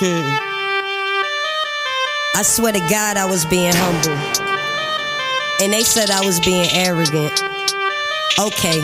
I swear to God, I was being humble. And they said I was being arrogant. Okay.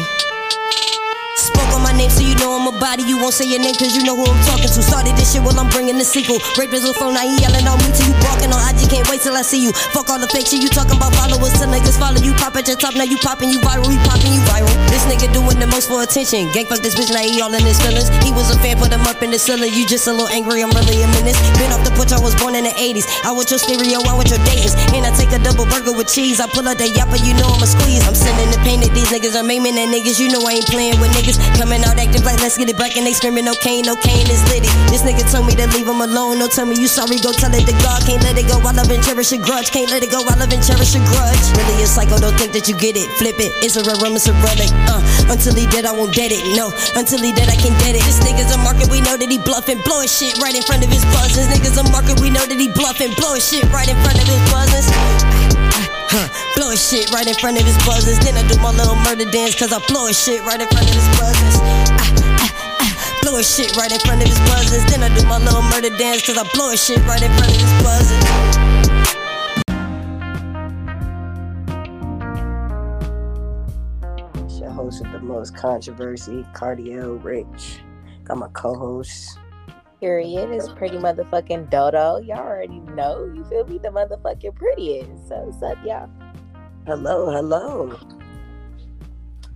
Name so you know I'm a body. You won't say your name cause you know who I'm talking to. Started this shit while I'm bringing the sequel. Rapist with phone, now he yelling on me till you barking on IG. Can't wait till I see you. Fuck all the fake shit you talking about followers. Till niggas follow you. Pop at your top, now you popping, you viral. We popping, you viral. This nigga doing the most for attention. Gang fuck this bitch, now he all in his feelings. He was a fan, put him up in the ceiling. You just a little angry, I'm really a menace. Been off the porch, I was born in the 80s. I want your stereo, I want your datings. And I take a double burger with cheese. I pull out the yapper, you know I'ma squeeze. I'm sending the pain that these niggas are maiming that niggas. You know I ain't playing with niggas. Coming active like let's get it back and they screaming no cane, no cane is litty. This nigga told me to leave him alone. No tell me you sorry, go tell it to God. Can't let it go. I love and cherish a grudge. Can't let it go. I love and cherish a grudge. Really a psycho, don't think that you get it. Flip it. It's a it's a relic. Uh, until he dead, I won't dead it. No, until he dead, I can dead it. This nigga's a market, we know that he bluffing. blowing shit right in front of his buzzers. Niggas a market, we know that he bluffing. blowing shit right in front of his buzzers. Huh, blow his shit right in front of his buzzers. Then I do my little murder dance, cause I blow shit right in front of his buzzers. Ah, ah, ah, shit right in front of his buzzers. Then I do my little murder dance, cause I blow shit right in front of his buzzers. Host with the most controversy, Cardio Rich. Got my co-host. Period is pretty motherfucking dodo. Y'all already know. You feel me? The motherfucking prettiest. So what's up, y'all? Hello, hello.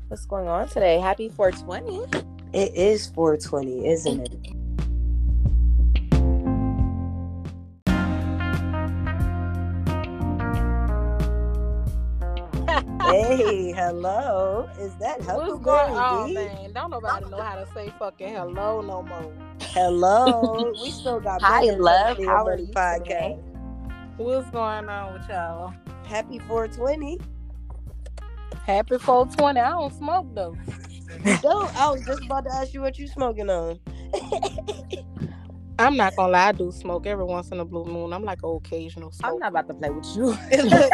What's going on today? Happy 420. It is 420, isn't it? Hey, hello. Is that What's Huckleberry going on, man? Don't nobody know how to say fucking hello no more. Hello. we still got Hi, Money love. Money How are you podcast. today? What's going on with y'all? Happy 420. Happy 420. I don't smoke though. Don't. I was just about to ask you what you smoking on. I'm not gonna lie, I do smoke every once in a blue moon. I'm like an occasional smoker. I'm not about to play with you. look,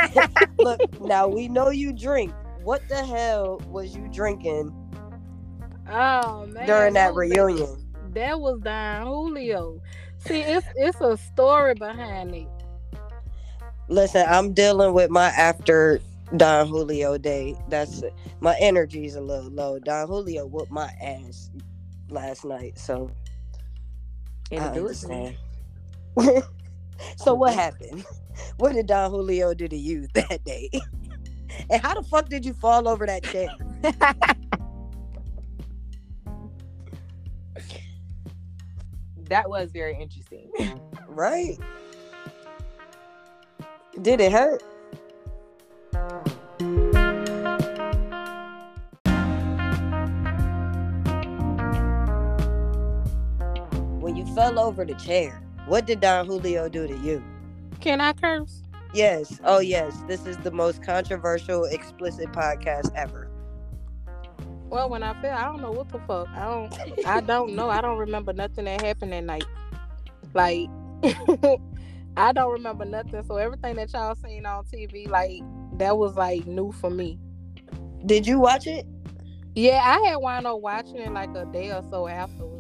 look, now we know you drink. What the hell was you drinking Oh man. during that was- reunion? That was Don Julio. See, it's it's a story behind it. Listen, I'm dealing with my after Don Julio day. That's my energy's a little low. Don Julio whooped my ass last night, so I do it to me. understand. so what happened? What did Don Julio do to you that day? and how the fuck did you fall over that chair? That was very interesting. Right? Did it hurt? Fell over the chair, what did Don Julio do to you? Can I curse? Yes. Oh, yes. This is the most controversial, explicit podcast ever. Well, when I fell, I don't know what the fuck. I don't. I don't know. I don't remember nothing that happened that night. Like, I don't remember nothing. So everything that y'all seen on TV, like that was like new for me. Did you watch it? Yeah, I had wound up watching it like a day or so afterwards.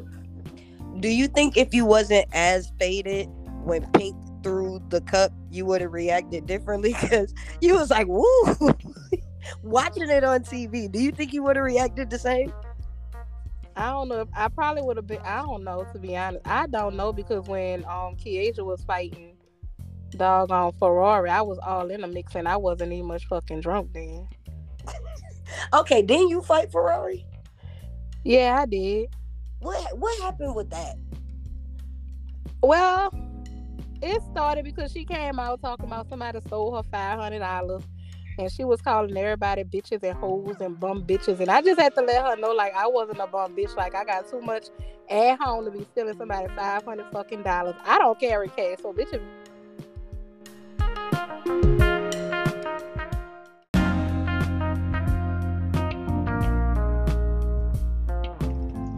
Do you think if you wasn't as faded when Pink threw the cup, you would have reacted differently? Because you was like, woo. Watching it on TV, do you think you would have reacted the same? I don't know. If, I probably would have been. I don't know to be honest. I don't know because when um Kieja was fighting dog on Ferrari, I was all in the mix and I wasn't even much fucking drunk then. Okay, didn't you fight Ferrari? Yeah, I did. What what happened with that? Well, it started because she came out talking about somebody stole her five hundred dollars, and she was calling everybody bitches and hoes and bum bitches, and I just had to let her know like I wasn't a bum bitch. Like I got too much at home to be stealing somebody five hundred fucking dollars. I don't carry cash, so bitch.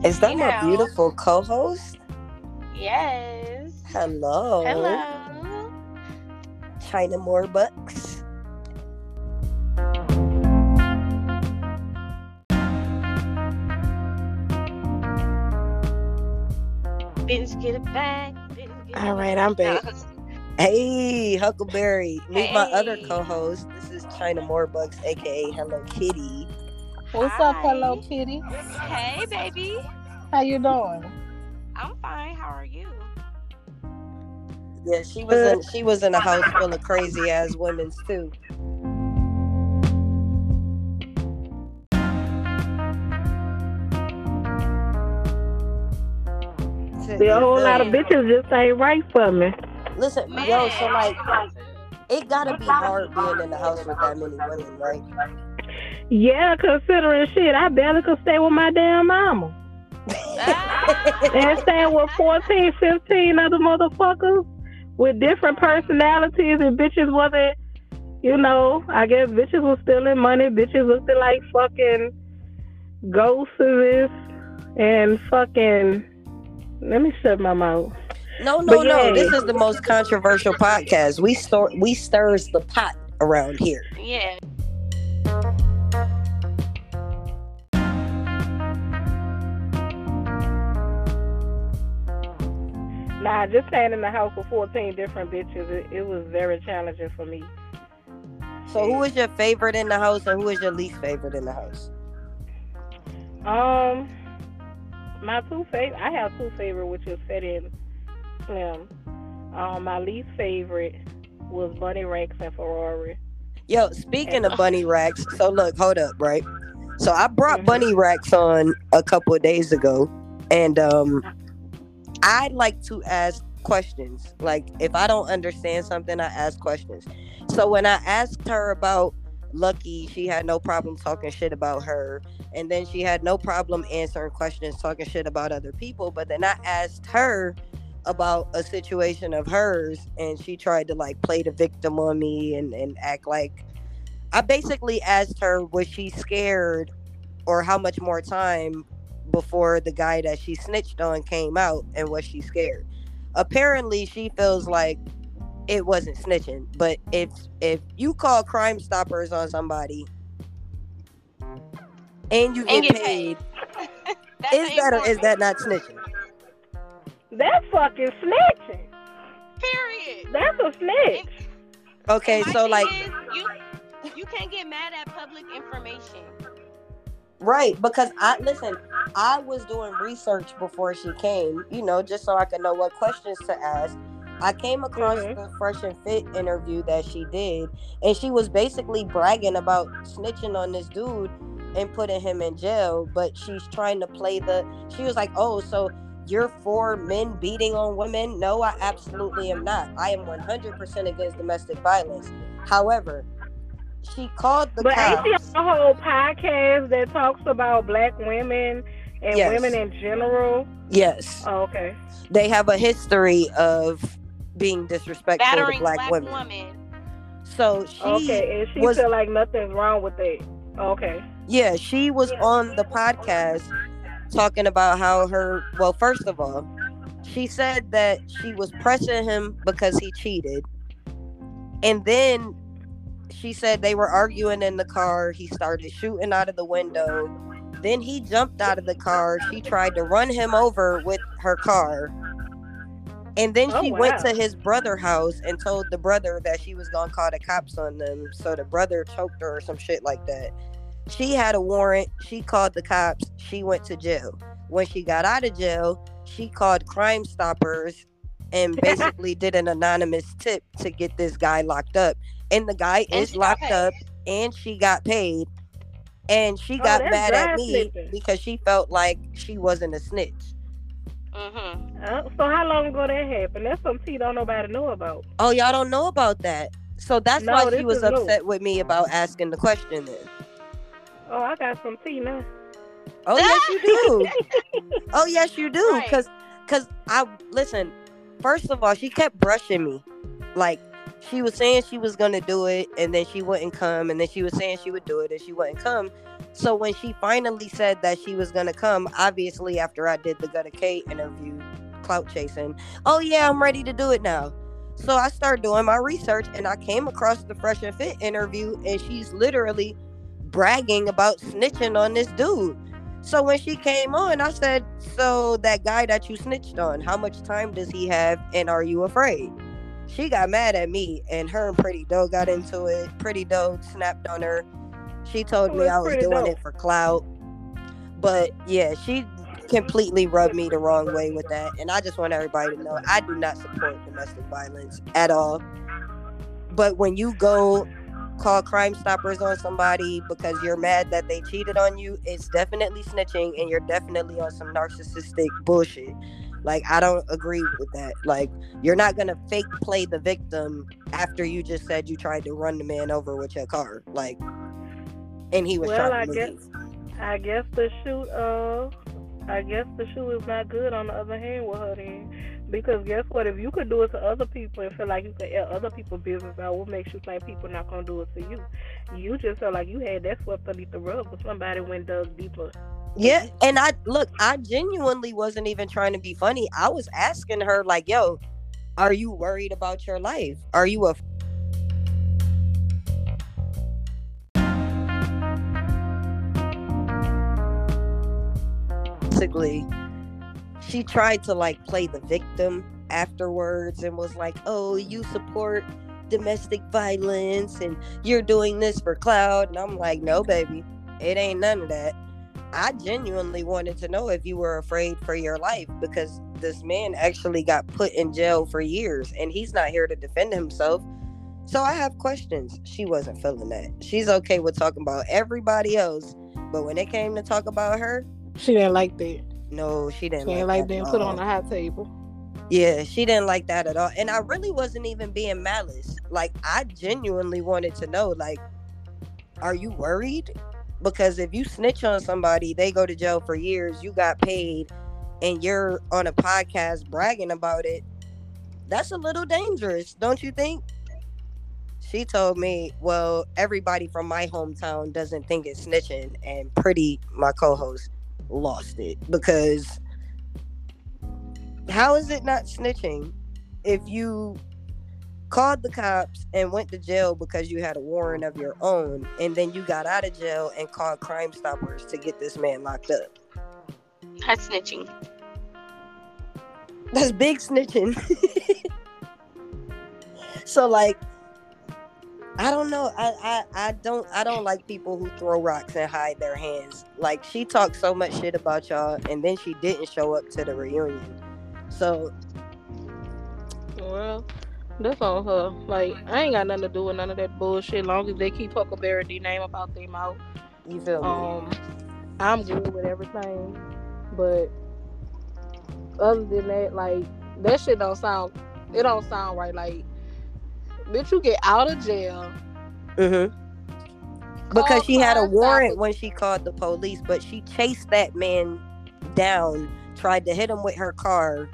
Is that You my know. beautiful co-host? Yes. Hello. Hello. China More Bucks. Get it back. Get All right, I'm back. Hey, Huckleberry. Meet my other co-host. This is China Moorbucks, aka Hello Kitty. What's up, Hello Kitty? Hey, baby. How you doing? I'm fine. How are you? Yeah, she was in she was in a house full of crazy ass women too. See, a whole lot of bitches just ain't right for me. Listen, Man. yo, so like it gotta be hard being in the house with that many women, right? Yeah, considering shit, I barely could stay with my damn mama. Ah. And staying with 14, 15 other motherfuckers with different personalities and bitches wasn't, you know, I guess bitches was stealing money, bitches looked like fucking ghosts of this and fucking, let me shut my mouth. No, no, But no. This is the most controversial podcast. We store we stirs the pot around here. Yeah. Nah, just staying in the house with 14 different bitches, it, it was very challenging for me. So who is your favorite in the house and who is your least favorite in the house? Um, my two favorite, I have two favorite, which is Fetty and Slim. Um, my least favorite was Bunny Ranks and Ferrari. Yo, speaking of bunny racks, so look, hold up, right? So I brought Mhm. bunny racks on a couple of days ago, and um, I like to ask questions. Like if I don't understand something, I ask questions. So when I asked her about Lucky, she had no problem talking shit about her, and then she had no problem answering questions, talking shit about other people. But then I asked her about a situation of hers and she tried to like play the victim on me and, and act like I basically asked her was she scared or how much more time before the guy that she snitched on came out and was she scared? Apparently she feels like it wasn't snitching, but if if you call crime stoppers on somebody and you get, And get paid, That's is that or is that not snitching? That's fucking snitching. Period. That's a snitch. Okay, And so like is, you you can't get mad at public information. Right, because I listen, I was doing research before she came, you know, just so I could know what questions to ask. I came across Mhm. the Fresh and Fit interview that she did, and she was basically bragging about snitching on this dude and putting him in jail. But she's trying to play the. She was like, "Oh, so you're for men beating on women?" No, I absolutely am not. I am 100% against domestic violence. However, she called the But ain't cops. she on a whole podcast that talks about black women and Yes. women in general? Yes. Oh, okay. they have a history of being disrespectful Battering to black, black, women. women. So she, Okay, and she was- feel like nothing's wrong with it. Okay. yeah, she was on the podcast talking about how her. Well, first of all, she said that she was pressing him because he cheated, and then she said they were arguing in the car. He started shooting out of the window. Then he jumped out of the car. She tried to run him over with her car. And then Oh, she went to his brother house and told the brother that she was gonna call the cops on them. So the brother choked her or some shit like that. She had a warrant. She called the cops. She went to jail. When she got out of jail, she called Crime Stoppers and basically did an anonymous tip to get this guy locked up. And the guy And is locked up and she got paid. And she Oh, got that's mad at me snitching. because she felt like she wasn't a snitch. Mm-hmm. Uh, so how long ago that happened? That's some tea don't nobody know about. Oh, y'all don't know about that. So that's No, why this she was is new. upset with me about asking the question then. Oh, I got some tea now. Oh yes you do. oh yes you do. Right. Cause cause I listen, first of all, she kept brushing me. Like she was saying she was gonna do it and then she wouldn't come and then she was saying she would do it and she wouldn't come. So when she finally said that she was gonna come, obviously after I did the Gutta kate interview, clout chasing, oh yeah, I'm ready to do it now. So I started doing my research and I came across the Fresh and Fit interview and she's literally bragging about snitching on this dude. So when she came on, I said, "So that guy that you snitched on, how much time does he have, and are you afraid?" She got mad at me, and her and Pretty Doe got into it. Pretty Doe snapped on her. She told me I was Pretty doing Doe. it for clout. But yeah, she completely rubbed me the wrong way with that, and I just want everybody to know I do not support domestic violence at all. But when you go call Crime Stoppers on somebody because you're mad that they cheated on you, it's definitely snitching and you're definitely on some narcissistic bullshit. Like I don't agree with that. Like you're not gonna fake play the victim after you just said you tried to run the man over with your car. Like and he was Well, trying I to guess. I guess the shoot uh I guess the shoe is not good on the other hand with her then. Because guess what? If you could do it to other people and feel like you could air other people's business out, what makes you think people not gonna do it to you? You just felt like you had that swept underneath the rug, but somebody went dug deeper. Yeah, and I look, I genuinely wasn't even trying to be funny. I was asking her like, "Yo, are you worried about your life? Are you a basically she tried to like play the victim afterwards and was like, "Oh, you support domestic violence and you're doing this for cloud." And I'm like, "No, baby. It ain't none of that." I genuinely wanted to know if you were afraid for your life because this man actually got put in jail for years and he's not here to defend himself. So I have questions. She wasn't feeling that. She's okay with talking about everybody else, but when it came to talk about her, She didn't like that. no, she didn't She ain't like that being put on the hot table. Yeah, she didn't like that at all. And I really wasn't even being malice. Like I genuinely wanted to know like are you worried? Because if you snitch on somebody, they go to jail for years, you got paid and you're on a podcast bragging about it. That's a little dangerous, don't you think? She told me, "Well, everybody from my hometown doesn't think it's snitching." And Pretty, my co-host, lost it because how is it not snitching if you called the cops and went to jail because you had a warrant of your own and then you got out of jail and called crime stoppers to get this man locked up That's snitching. that's big snitching so like i don't know I, I i don't i don't like people who throw rocks and hide their hands like she talked so much shit about y'all and then she didn't show up to the reunion so Well, that's on her. Like, I ain't got nothing to do with none of that bullshit. Long as they keep Huckleberry D name about their mouth. you feel me Um, I'm good with everything. But other than that, like that shit don't sound. It don't sound right. Like, bitch, you get out of jail. Mm-hmm. Because she had a warrant Stoppers. when she called the police, but she chased that man down, tried to hit him with her car,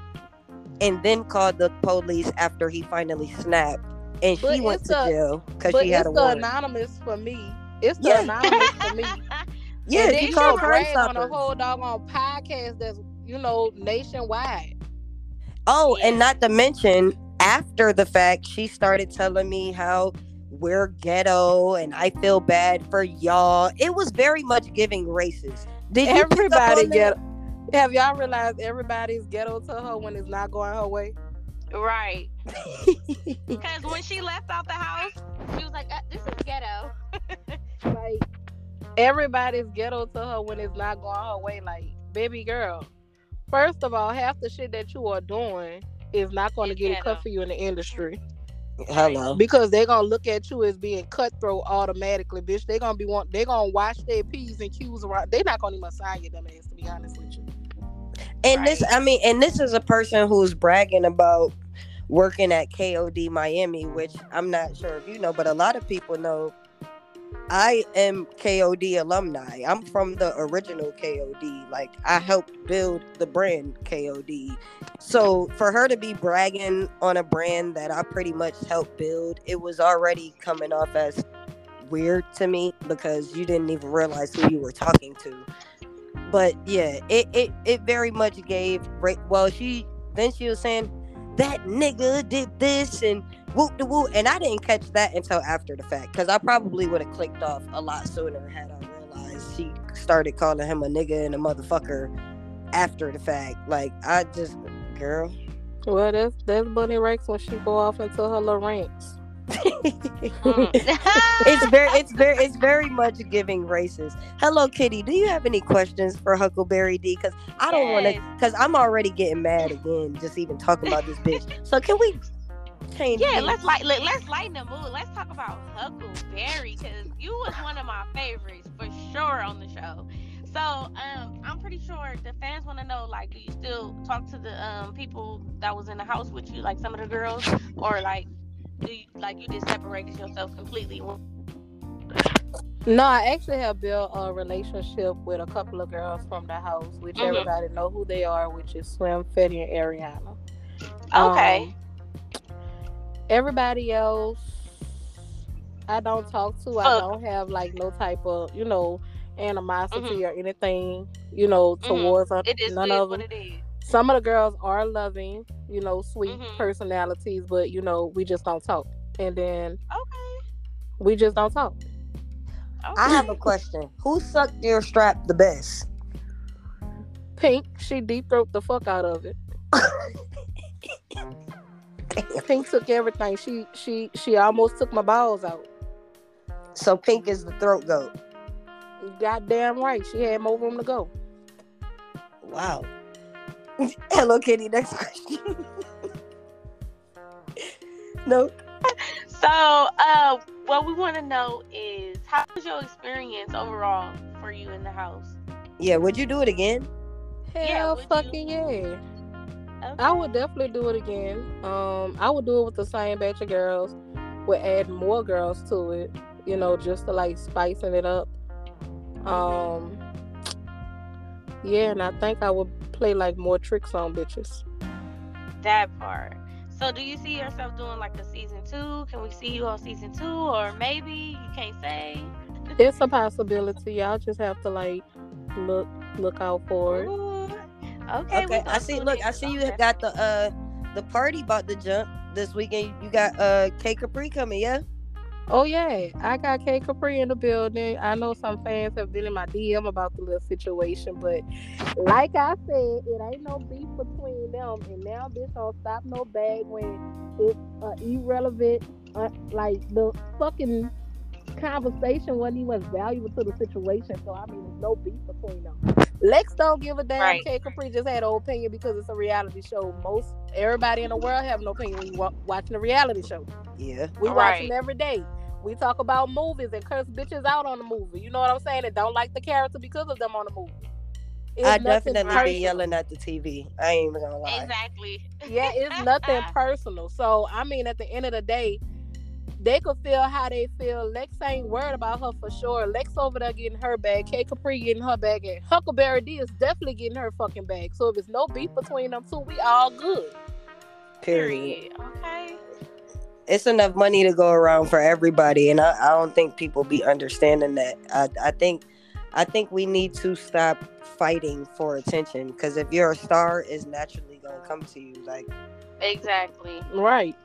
and then called the police after he finally snapped. And she went to a- jail because she had a warrant. it's a the warrant. anonymous for me. It's the Yeah. anonymous for me. yeah, and she then called she Crime brag on a Stoppers. whole doggone podcast that's you know nationwide. Oh, and not to mention, after the fact, she started telling me how we're ghetto and I feel bad for y'all. It was very much giving racist. Did you pick up Everybody get. Have y'all realized everybody's ghetto to her when it's not going her way? Right. Because when she left out the house, she was like, uh, "This is ghetto." Like everybody's ghetto to her when it's not going her way. Like, baby girl, first of all, half the shit that you are doing is not going to get it cut for you in the industry Hello. because they're gonna look at you as being cutthroat automatically, bitch. They're gonna be want they're gonna wash their p's and q's around. They're not gonna even sign you, dumb ass. To be honest with you, And this, I mean, and this is a person who's bragging about working at KOD Miami, which I'm not sure if you know, but a lot of people know. I am KOD alumni. I'm from the original KOD. Like I helped build the brand KOD. So for her to be bragging on a brand that I pretty much helped build, it was already coming off as weird to me because you didn't even realize who you were talking to but yeah, it it, it very much gave well she then she was saying that nigga did this and whoop de whoop and I didn't catch that until after the fact because I probably would have clicked off a lot sooner had I realized she started started calling him a nigga and a motherfucker after the fact. Like I just, girl. Well, that's that's Bunny Rex when she go off into her little rants. Mm. it's very, it's very, it's very much giving racist. Hello, Kitty. Do you have any questions for Huckleberry D? Because I don't want to. Because I'm already getting mad again, just even talking about this bitch. So can we change? Yeah, the- let's light let, let's lighten the mood. Let's talk about Huckleberry because you was one of my favorites for sure on the show. So um, I'm pretty sure the fans want to know like, do you still talk to the um people that was in the house with you, like some of the girls, or like, do you, like you just separated yourself completely? No, I actually have built a relationship with a couple of girls from the house, which Mhm. everybody know who they are, which is Slim, Fetty, and Ariana. Okay. Um, everybody else, I don't talk to. I Uh. don't have like no type of you know animosity Mhm. or anything you know Mhm. towards them. It is none is of what them. it is. Some of the girls are loving, you know, sweet Mhm. personalities, but you know we just don't talk. And then Okay. we just don't talk. okay. I have a question. Who sucked your strap the best? Pink, she deep throat the fuck out of it. Pink took everything. She she she almost took my balls out. So Pink is the throat goat. Goddamn right. She had more room to go. Wow. Hello, Kitty. Next question. no. So, uh, what we want to know is how was your experience overall for you in the house? Yeah. Would you do it again? Hell fucking Yeah, would you? fucking yeah. I would definitely do it again. Um, I would do it with the same batch of girls. Would add more girls to it, you know, just to like spicing it up. Um, yeah, and I think I would play like more tricks on bitches. that part. So, do you see yourself doing like a season two? Can we see you on season two, or maybe you can't say? It's a possibility. Y'all just have to like look look out for it. Ooh, Okay. Okay. I see. Look. I see you have got the uh the party about the jump this weekend. You got uh K Capri coming, yeah? Oh yeah, I got K Capri in the building. I know some fans have been in my DM about the little situation, but like I said, it ain't no beef between them. And now this don't stop no bag when it's uh, irrelevant. Uh, like the fucking conversation wasn't even valuable to the situation. So I mean, there's no beef between them. Lex don't give a damn. Right. K Capri just had an opinion because it's a reality show. Most everybody in the world have an opinion when you wa- watching a reality show. Yeah. We watch Right. them every day. We talk about movies and curse bitches out on the movie. You know what I'm saying? And don't like the character because of them on the movie. It's I nothing definitely personal. be yelling at the TV. I ain't even gonna lie. Exactly. Yeah, it's nothing personal. So I mean, at the end of the day, they could feel how they feel. Lex ain't worried about her for sure. Lex over there getting her bag. K Capri getting her bag. And Huckleberry D is definitely getting her fucking bag. So if it's no beef between them two, we all good. Period. Okay. It's enough money to go around for everybody, and I, I don't think people be understanding that. I, I think I think we need to stop fighting for attention because if you're a star, it's naturally gonna come to you. Like Exactly. Right.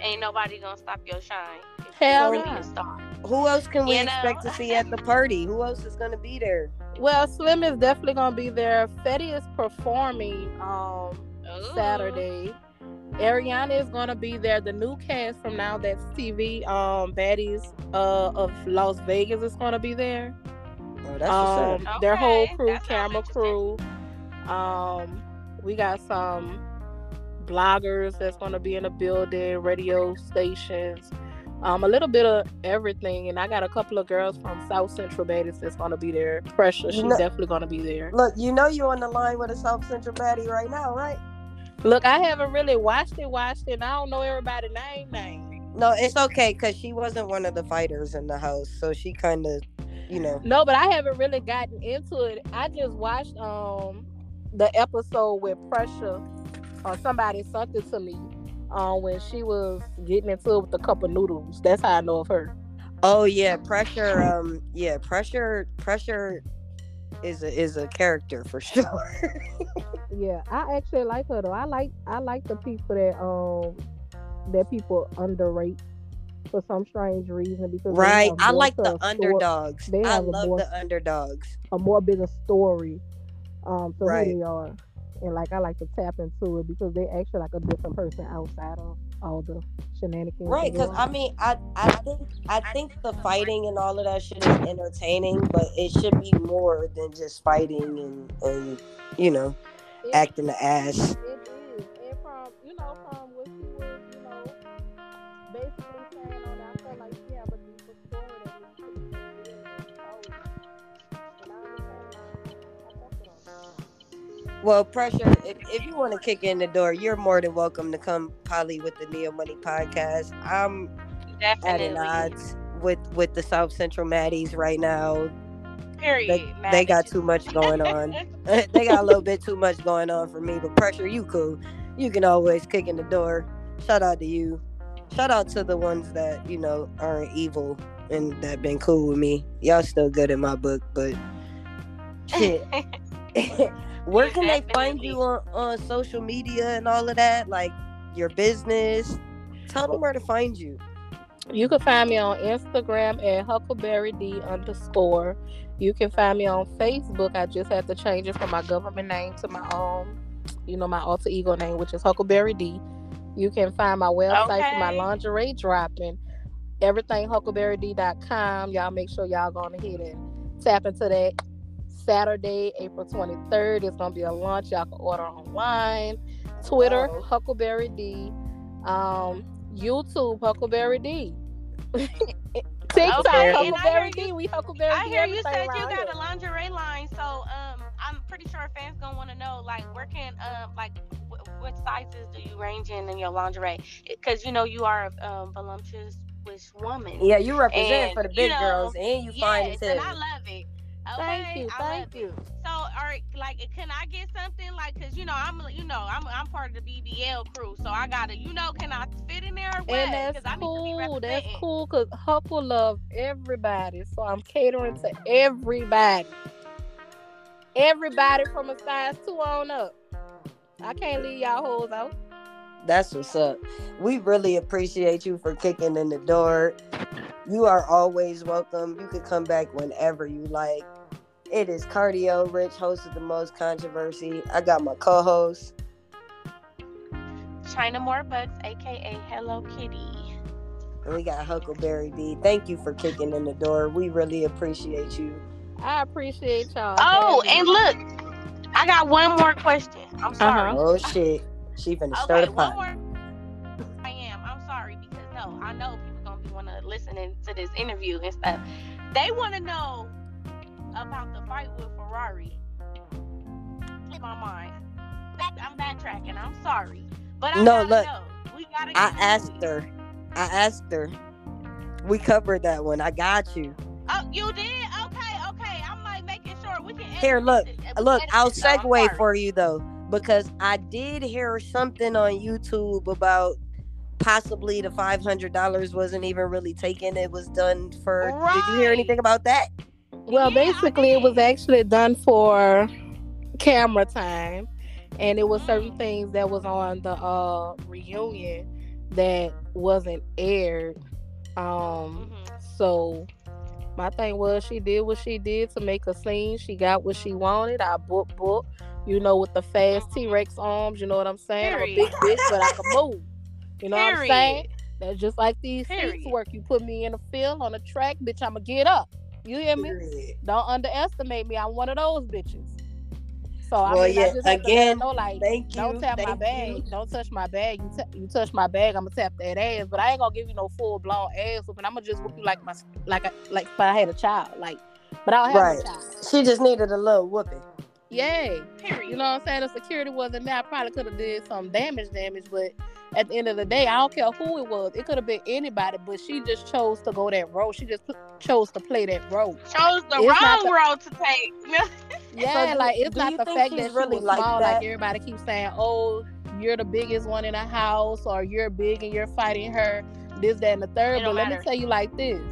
Ain't nobody gonna stop your shine. Hell you wanna be no. a star. who else can we You know? expect to see at the party? Who else is gonna be there? Well, Slim is definitely gonna be there. Fetty is performing um Ooh. Saturday. Ariana is gonna be there. The new cast from Now That's TV, um, Baddies uh, of Las Vegas is gonna be there. Oh, that's Um, what's up. their whole crew, that sounds camera crew. Um, we got some bloggers that's gonna be in the building, radio stations, um, a little bit of everything. And I got a couple of girls from South Central Baddies that's gonna be there. Pressure, she's No- definitely gonna be there. Look, you know you're on the line with a South Central baddie right now, right? Look, I haven't really watched it, watched it, and I don't know everybody name name. No, it's okay because she wasn't one of the fighters in the house, so she kind of, you know. No, but I haven't really gotten into it. I just watched um the episode with Pressure or somebody sent it to me um when she was getting into it with a cup of noodles. That's how I know of her. Oh yeah, pressure. Um, yeah, pressure. Pressure is a is a character for sure. Yeah, I actually like her though. I like I like the people that um that people underrate. for some strange reason because Right. I like the underdogs. they I love more- the underdogs. a more bigger story um to Right. who they are. And like I like to tap into it because they actually like a different person outside of all the shenanigans. Right, because I mean, I I think I think the fighting and all of that shit is entertaining, but it should be more than just fighting and and you know It- acting the ass. It Well, pressure. If, if you want to kick in the door, you're more than welcome to come, Polly, with the Neo Money podcast. I'm at Definitely. an odds with with the South Central Baddies right now. Period. They, they got too much going on. they got a little bit too much going on for me. But pressure, you cool. You can always kick in the door. Shout out to you. Shout out to the ones that you know aren't evil and that been cool with me. Y'all still good in my book, but shit. Where can they find you on, on social media and all of that? Like your business? Tell them where to find you. You can find me on Instagram at Huckleberry D underscore. You can find me on Facebook. I just had to change it from my government name to my own, you know, my alter ego name, which is Huckleberry D. You can find my website for my lingerie dropping. Everything huckleberryd.com. Y'all make sure y'all go on ahead and tap into that. Saturday, April 23rd. It's gonna be a launch. Y'all can order online. Twitter, Oh. Huckleberry D. Um, YouTube, Huckleberry D. TikTok, Okay, Huckleberry hear D. you- We Huckleberry I D. hear you everything said you got here. a lingerie line, so um, I'm pretty sure fans gonna want to know like where can um like wh- what sizes do you range in in your lingerie? Because you know you are a um, voluptuous woman. Yeah, you represent And, for the you big know, girls and you find yes, it and. I love it. Okay, Thank you, I love thank you. So, all right, like, can I get something like? Cause you know, I'm, you know, I'm, I'm part of the BBL crew, so I gotta, you know, can I fit in there or what? And that's 'Cause I need to cool. That's cool because Huckle love everybody. So I'm catering to everybody. Everybody from a size two on up. I can't leave y'all hoes out. That's what's up. We really appreciate you for kicking in the door. You are always welcome. You can come back whenever you like. It is Cardio Rich, host of the most controversy. I got my co-host. China More Bucks, aka Hello Kitty. And we got Huckleberry D. Thank you for kicking in the door. We really appreciate you. I appreciate y'all. Oh, having and look, I got one more question. I'm sorry. Uh-huh. Oh shit. She finna stir Okay, the one pot. Listening to this interview and stuff. They want to know about the fight with Ferrari. In my mind, I'm backtracking. I'm sorry, but I No, look, know. We gotta. I asked it. her. I asked her. We covered that one. I got you. Oh, you did? Okay, okay. I'm like making sure we can. Here, look, this- uh, Look, I'll this, though. I'm segue for you though, because I did hear something on YouTube about possibly the five hundred dollars wasn't even really taken. It was done for. Did you hear anything about that? Well, Yeah, I basically, it was actually done for camera time, and it was certain Mm. things that was on the uh reunion that wasn't aired. Um, Mhm. so my thing was she did what she did to make a scene. She got what she wanted. I book book, you know, with the fast T Rex arms. You know what I'm saying? I'm a big bitch, but I can move. You know what I'm saying? That's just like these seats work. You put me in a field on a track, bitch. I'ma get up. You hear me? Don't underestimate me. I'm one of those bitches. So I Well, mean, yeah, I just let her again, know, like, Thank you. don't tap my bag. you. Don't touch my bag. You, t- you touch my bag, I'ma tap that ass. But I ain't gonna give you no full blown ass whooping. I'ma just whoop you like my like I, like if I had a child. Like, but I don't have Right. a child. She just needed a little whooping. Yay. Period. You know what I'm saying? The security wasn't there. I probably could have did some damage, damage, but at the end of the day, I don't care who it was. It could have been anybody, but she just chose to go that road. She just pl- chose to play that road. chose the It's wrong the- road to take. Yeah, do- like it's do not the fact she's that she really was like small. that? Like everybody keeps saying, "Oh, you're the biggest one in the house," or "You're big and you're fighting her." This, that, and the third. But don't let me tell you like this: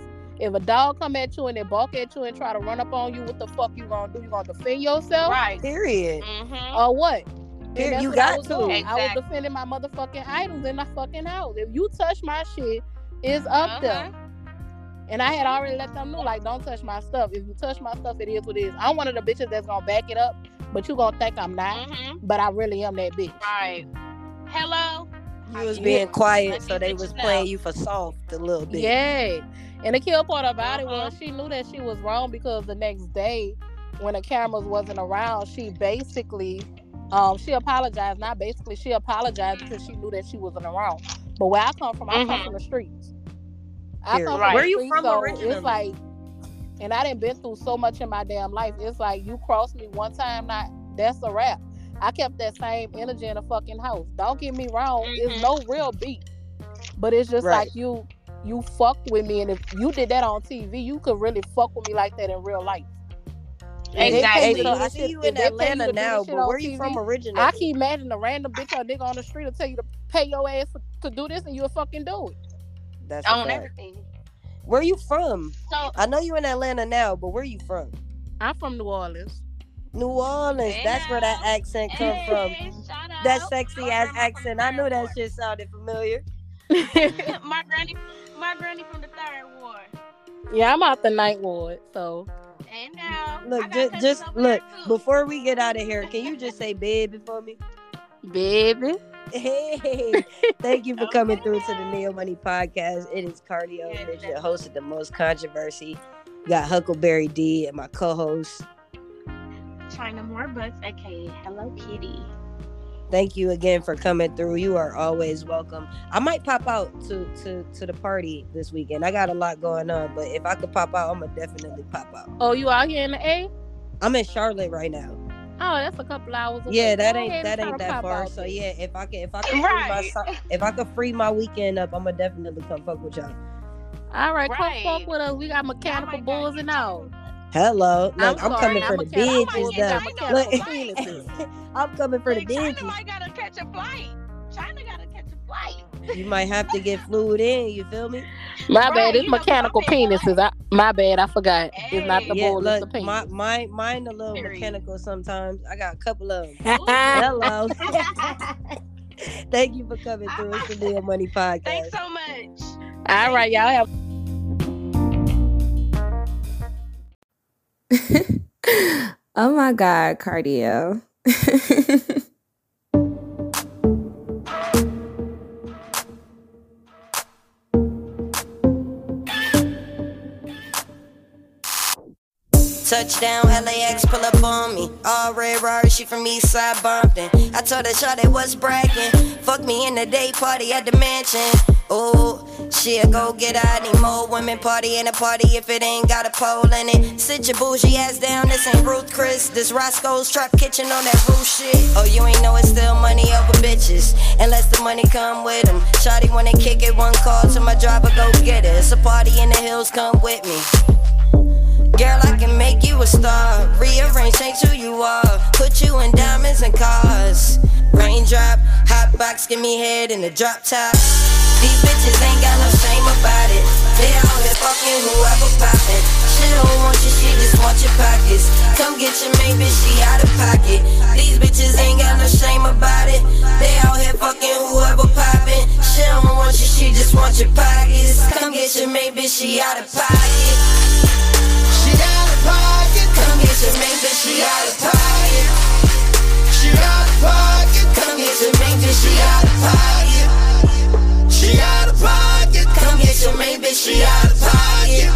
if a dog come at you and they bark at you and try to run up on you, what the fuck you gonna do? You gonna defend yourself right. Period. Mm-hmm. or what? And Here, you what I got was to. doing. I was defending my motherfucking items in the fucking house. If you touch my shit It's up Okay. there. And I had already let them know, like, don't touch my stuff. If you touch my stuff, it is what it is. I'm one of the bitches that's gonna back it up, but you gonna think I'm not. Mhm. But I really am that bitch. Right. Hello. You was Yeah. being quiet, so they bitch was know. playing you for soft a little bit. Yeah. And the kill part about it was Uh-huh. she knew that she was wrong because the next day, when the cameras wasn't around, she basically, um, she apologized. Not basically, she apologized because she knew that she wasn't wrong. But where I come from, I come Mhm. from the streets. I come Right. from Where the you streets, from so originally? It's like, and I didn't been through so much in my damn life. It's like you crossed me one time, not that's a wrap. I kept that same energy in the fucking house. Don't get me wrong, Mhm. it's no real beef. But it's just Right. like you you fuck with me and if you did that on TV, you could really fuck with me like that in real life. If they pay Exactly. you Hey, to- I see you in Atlanta to do this now, shit but on where you TV, from originally? I keep imagining a random bitch or nigga on the street to tell you to pay your ass for, to do this and you'll fucking do it. That's On everything. Where you from? So I know you're in Atlanta now, but where you from? I'm from New Orleans. New Orleans. That's where that accent come from. hey, shout out. That sexy My ass accent. I knew that shit sounded familiar. my granny, my granny from the third ward. yeah, I'm out the ninth ward, so And now, Look, just, just look. too. Before we get out of here, can you just say baby for me? baby. Hey, thank you for coming through to the Okay. Neo Money Podcast. It is Cardio Yeah, Midget, definitely. host of the most controversy. Got Huckleberry D and my co-host. China More Butts, aka Hello Kitty. Thank you again for coming through. You are always welcome. I might pop out to to to the party this weekend. I got a lot going on, but if I could pop out, I'm gonna definitely pop out. Oh, you out here in the A? I'm in Charlotte right now. Oh, that's a couple hours away. Yeah, that Go ain't that ain't that far. out So yeah, if I can if I can free my if I can free my weekend up, I'm gonna definitely come fuck with y'all. All right, come fuck with us. We got mechanical bulls and all. Hello, look, I'm, coming I'm for the mechanical bitches bulls, though. I'm Look. I'm coming for the Hey, China might gotta catch a flight. China gotta catch a flight. You might have to get fluid in. You feel me? My Right, bad, it's mechanical my bad. penises. I, my bad, I forgot. It's not the Hey. yeah, bull, it's the look, penis. my, mine, mine a little Period. mechanical sometimes. I got a couple of them. Hello. Thank you for coming through. It's the Neo Money Podcast. Thanks so much. All right, y'all have oh my God, cardio. Touchdown, LAX, pull up on me. All red Rari, she from Eastside Bumpton. I told her, Shawty was bragging. Fuck me in the day party at the mansion. Oh, she a go get out. Need more women party in a party if it ain't got a pole in it. Sit your bougie ass down. This ain't Ruth Chris. This Roscoe's Trap Kitchen on that roof shit. Oh, you ain't know it's still money over bitches. Unless the money come with them. Shawty wanna kick it, one call to my driver, go get it. It's a party in the hills, come with me. Girl, I can make you a star. Rearrange, change who you are. Put you in diamonds and cars. Raindrop, hot box, give me head in the drop top. These bitches ain't got no shame about it. They out here fucking whoever poppin'. She don't want you, she just want your pockets. Come get your main bitch, she out of pocket. These bitches ain't got no shame about it. They out here fucking whoever poppin'. She don't want you, she just want your pockets. Come get your main bitch, she out of pocket. Pocket, Come get your bitch, she out of pocket. she out of pocket, Come get your main bitch, she out pocket. she pocket, Come get your bitch, she out of pocket.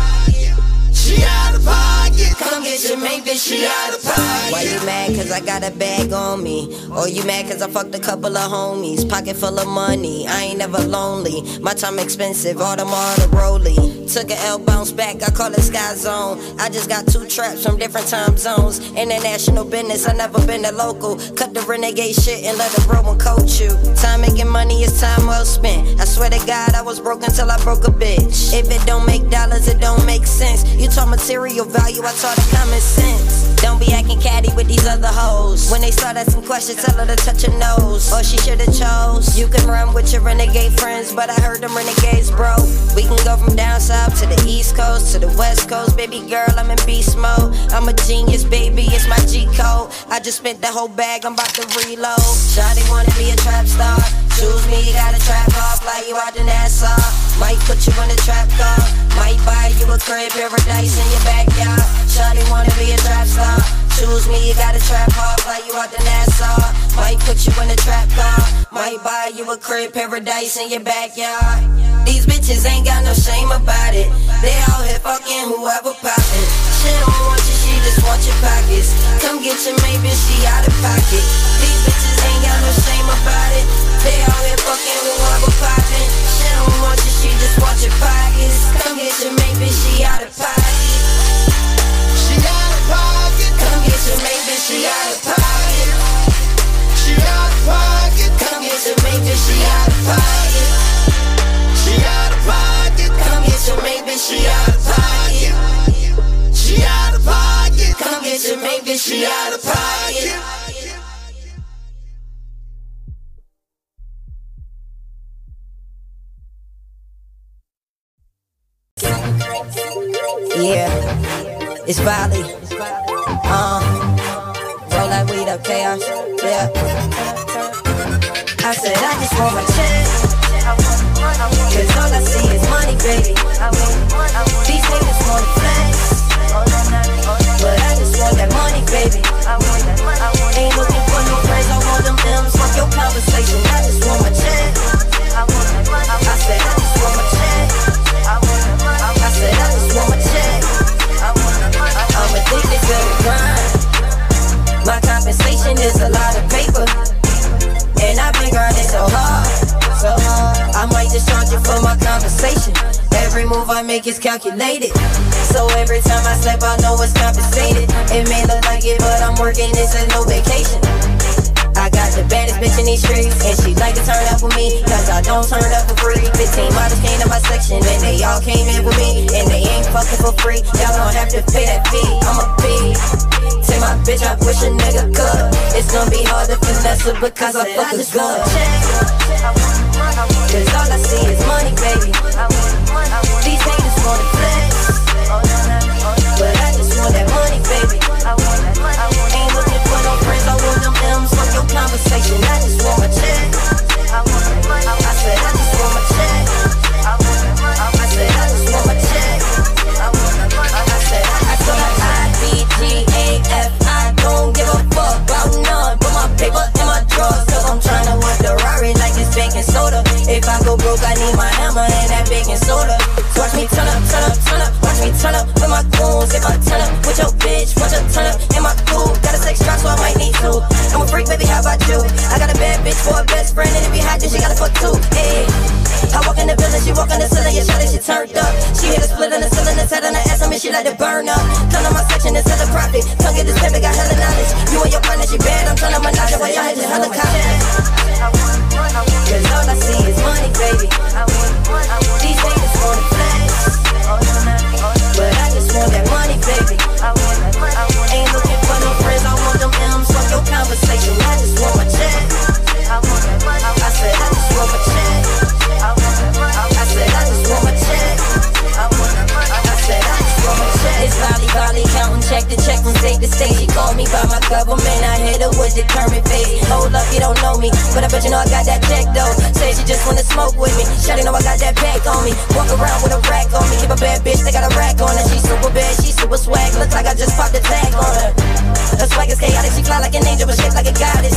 she out of pocket. Come get your out of. Why you mad? Cause I got a bag on me. Or you mad cause I fucked a couple of homies. Pocket full of money, I ain't never lonely. My time expensive, all them all the rolling. Took a L bounce back, I call it Sky Zone. I just got two traps from different time zones. International business, I never been a local. Cut the renegade shit and let the bro one coach you. Time making money is time well spent. I swear to God, I was broke until I broke a bitch. If it don't make dollars, it don't make sense. You talk material value, I taught the common sense. Don't be acting catty with these other hoes. When they start asking questions, tell her to touch her nose. Or she should've chose. You can run with your renegade friends, but I heard them renegades, bro. We can go from down south to the east coast to the west coast. Baby girl, I'm in beast mode. I'm a genius, baby, it's my G code. I just spent the whole bag, I'm about to reload. Shawty wanna be a trap star. Choose me, you got a trap off like you out in Nassau. Might put you in a trap car. Might buy you a crib, paradise in your backyard. Shawty wanna be a trap star. Choose me, you got a trap hard, fly you out to Nassau. Might put you in a trap car. Might buy you a crib, paradise in your backyard. These bitches ain't got no shame about it. They out here fucking whoever calculated. So every time I step, I know it's compensated. It may look like it, but I'm working, this is no vacation. I got the baddest bitch in these streets, and she like to turn up with me, cause I don't turn up for free. 15 models came to my section, and they all came in with me, and they ain't fucking for free. Y'all gon' have to pay that fee. I'm a fee. Take my bitch, I wish a nigga could. It's gonna be hard to finesse her because I fuck her good. Cause all I see is money, baby. Conversation, I just want my check. I said I just want my check. I said I just want my check. I said I B G A F. I don't give a fuck about none. Put my paper in my drawers, cause I'm tryna work the like it's baking soda. If I go broke, I need my hammer and that baking soda. Watch me turn up, turn up, turn up. Watch me turn up with my goons. If I turn turned up. She hit a split in the ceiling, and set on the ass, I mean, she let it burn up. Turn on my section, and sell a profit. Tongue get this paper, got hella knowledge. You and your partner, she bad, I'm trying to menage it while y'all hit your helicopter. Cause all I see is money, baby. These haters government. I hit her with determined face. Hold up, you don't know me, but I bet you know I got that check though. Say she just wanna smoke with me. Shawty know I got that pack on me. Walk around with a rack on me. Keep a bad bitch, they got a rack on her. She super bad, she super swag. Looks like I just popped the tag on her. Her swag is chaotic. She fly like an angel, but shaped like a goddess.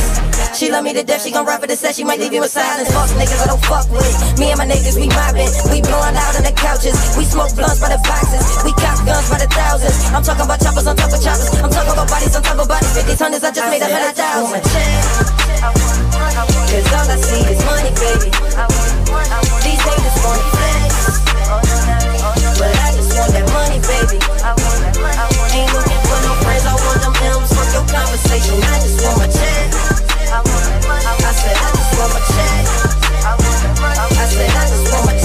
She love me to death. She gon' rap for the set. She might leave you in silence. Fuck niggas I don't fuck with. Me and my niggas, we mobbing. We blowing out on the couches. We smoke blunts by the boxes. We cop guns by the thousands. I'm talking about choppers on top of choppers. I'm talking about bodies on top of bodies. These tonners, I just I made a hundred thousand. Cause all I see is money, baby. These haters wanna flex. But I just want that money, baby. Ain't looking for no friends, I want them M's Fuck your conversation. I just want my check. I said, I just want my check. I said, I just want my check.